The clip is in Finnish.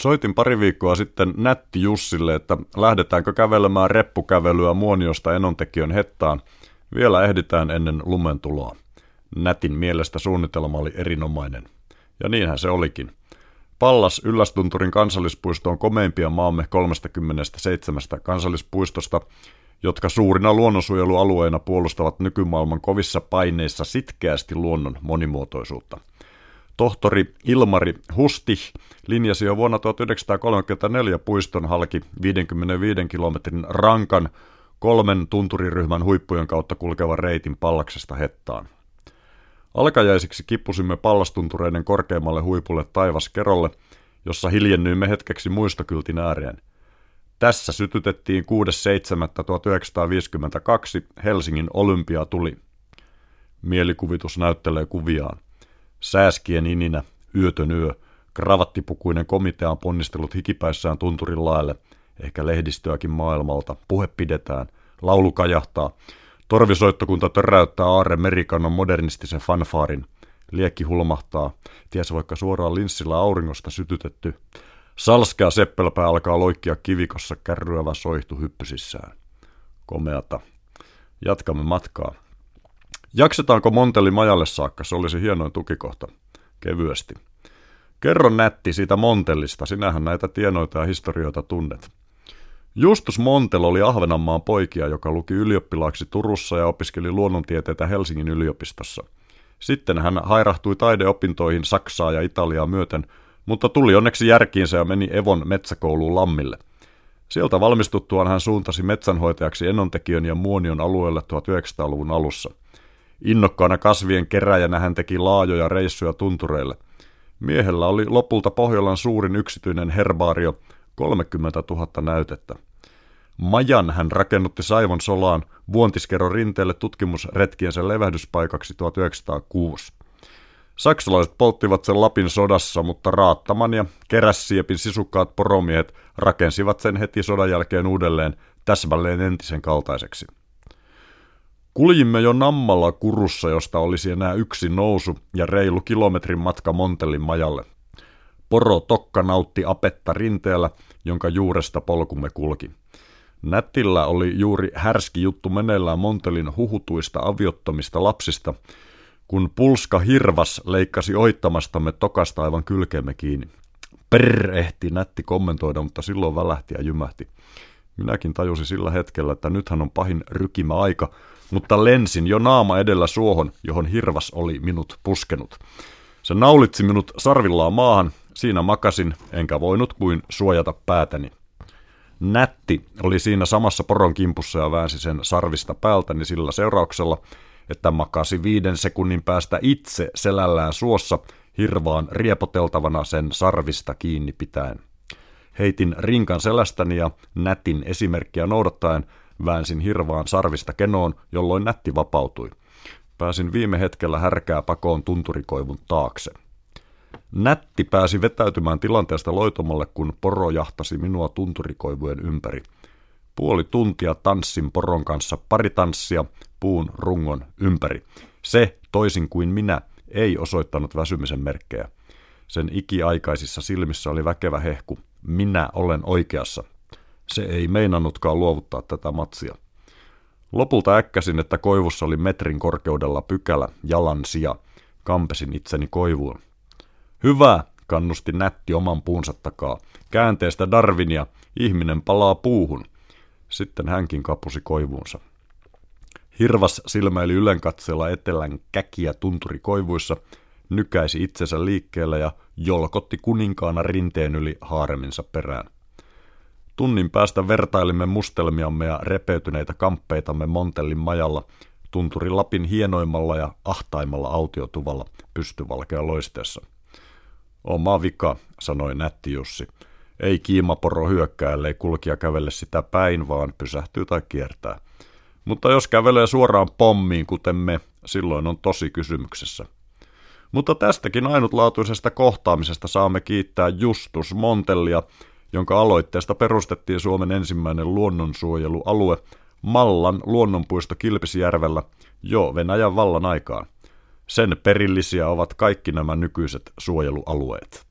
Soitin pari viikkoa sitten Nätti Jussille, että lähdetäänkö kävelemään reppukävelyä Muoniosta Enontekiön hettaan. Vielä ehditään ennen lumen tuloa. Nätin mielestä suunnitelma oli erinomainen. Ja niinhän se olikin. Pallas Yllästunturin kansallispuisto on komeimpia maamme 37 kansallispuistosta, jotka suurina luonnonsuojelualueina puolustavat nykymaailman kovissa paineissa sitkeästi luonnon monimuotoisuutta. Tohtori Ilmari Hustih linjasi jo vuonna 1934 puiston halki 55 kilometrin rankan kolmen tunturiryhmän huippujen kautta kulkevan reitin Pallaksesta Hettaan. Alkajaisiksi kippusimme pallastuntureiden korkeammalle huipulle taivaskerolle, jossa hiljennyimme hetkeksi muistokyltin ääreen. Tässä sytytettiin 6.7.1952 Helsingin olympia tuli. Mielikuvitus näyttelee kuviaan. Sääskien ininä, yötön yö, kravattipukuinen komitea on ponnistellut hikipäissään tunturin laelle, ehkä lehdistöäkin maailmalta, puhe pidetään, laulu kajahtaa, torvisoittokunta töräyttää Aarre Merikannon modernistisen fanfaarin, liekki hulmahtaa, ties vaikka suoraan linssillä auringosta sytytetty, salskea seppelpää alkaa loikkia kivikossa kärryävä soihtu hyppysissään. Komeata. Jatkamme matkaa. Jaksetaanko Monteli majalle saakka? Se olisi hienoin tukikohta. Kevyesti. Kerro nätti siitä Montellista, sinähän näitä tienoita ja historioita tunnet. Justus Montel oli Ahvenanmaan poikia, joka luki ylioppilaaksi Turussa ja opiskeli luonnontieteitä Helsingin yliopistossa. Sitten hän hairahtui taideopintoihin Saksaa ja Italiaa myöten, mutta tuli onneksi järkiinsä ja meni Evon metsäkouluun Lammille. Sieltä valmistuttuaan hän suuntasi metsänhoitajaksi Enontekiön ja Muonion alueelle 1900-luvun alussa. Innokkaana kasvien keräjänä hän teki laajoja reissuja tuntureille. Miehellä oli lopulta Pohjolan suurin yksityinen herbaario, 30 000 näytettä. Majan hän rakennutti Saivon solaan vuontiskero rinteelle tutkimusretkiensä levähdyspaikaksi 1906. Saksalaiset polttivat sen Lapin sodassa, mutta Raattaman ja Kerässiepin sisukkaat poromiehet rakensivat sen heti sodan jälkeen uudelleen täsmälleen entisen kaltaiseksi. Kuljimme jo nammalla kurussa, josta olisi enää yksi nousu ja reilu kilometrin matka Montellin majalle. Poro Tokka nautti apetta rinteellä, jonka juuresta polkumme kulki. Nättillä oli juuri härski juttu meneillään Montelin huhutuista aviottomista lapsista, kun pulska hirvas leikkasi oittamastamme tokasta aivan kylkeemme kiinni. Prr, ehti nätti kommentoida, mutta silloin välähti ja jymähti. Minäkin tajusin sillä hetkellä, että nythän on pahin rykimä aika, mutta lensin jo naama edellä suohon, johon hirvas oli minut puskenut. Se naulitsi minut sarvillaan maahan, siinä makasin, enkä voinut kuin suojata päätäni. Nätti oli siinä samassa poron kimpussa ja väänsi sen sarvista päältäni sillä seurauksella, että makasi viiden sekunnin päästä itse selällään suossa hirvaan riepoteltavana sen sarvista kiinni pitäen. Heitin rinkan selästäni ja nätin esimerkkiä noudattaen väänsin hirvaan sarvista kenoon, jolloin nätti vapautui. Pääsin viime hetkellä härkää pakoon tunturikoivun taakse. Nätti pääsi vetäytymään tilanteesta loitomalle, kun poro jahtasi minua tunturikoivujen ympäri. Puoli tuntia tanssin poron kanssa pari tanssia puun rungon ympäri. Se, toisin kuin minä, ei osoittanut väsymisen merkkejä. Sen ikiaikaisissa silmissä oli väkevä hehku. Minä olen oikeassa. Se ei meinannutkaan luovuttaa tätä matsia. Lopulta äkkäsin, että koivussa oli metrin korkeudella pykälä, jalan sija. Kampesin itseni koivuun. Hyvä, kannusti nätti oman puunsa takaa. Käänteestä Darwinia, ihminen palaa puuhun. Sitten hänkin kapusi koivuunsa. Hirvas silmäili ylenkatseella etelän käkiä tunturikoivuissa, nykäisi itsensä liikkeelle ja jolkotti kuninkaana rinteen yli haareminsa perään. Tunnin päästä vertailimme mustelmiamme ja repeytyneitä kamppeitamme Montellin majalla, tunturi Lapin hienoimmalla ja ahtaimmalla autiotuvalla pystyvalkea loisteessa. Oma vika, sanoi nätti Jussi. Ei kiimaporo hyökkää, ellei kulkija kävele sitä päin, vaan pysähtyy tai kiertää. Mutta jos kävelee suoraan pommiin, kuten me, silloin on tosi kysymyksessä. Mutta tästäkin ainutlaatuisesta kohtaamisesta saamme kiittää Justus Montellia, jonka aloitteesta perustettiin Suomen ensimmäinen luonnonsuojelualue, Mallan luonnonpuisto Kilpisjärvellä, jo Venäjän vallan aikaan. Sen perillisiä ovat kaikki nämä nykyiset suojelualueet.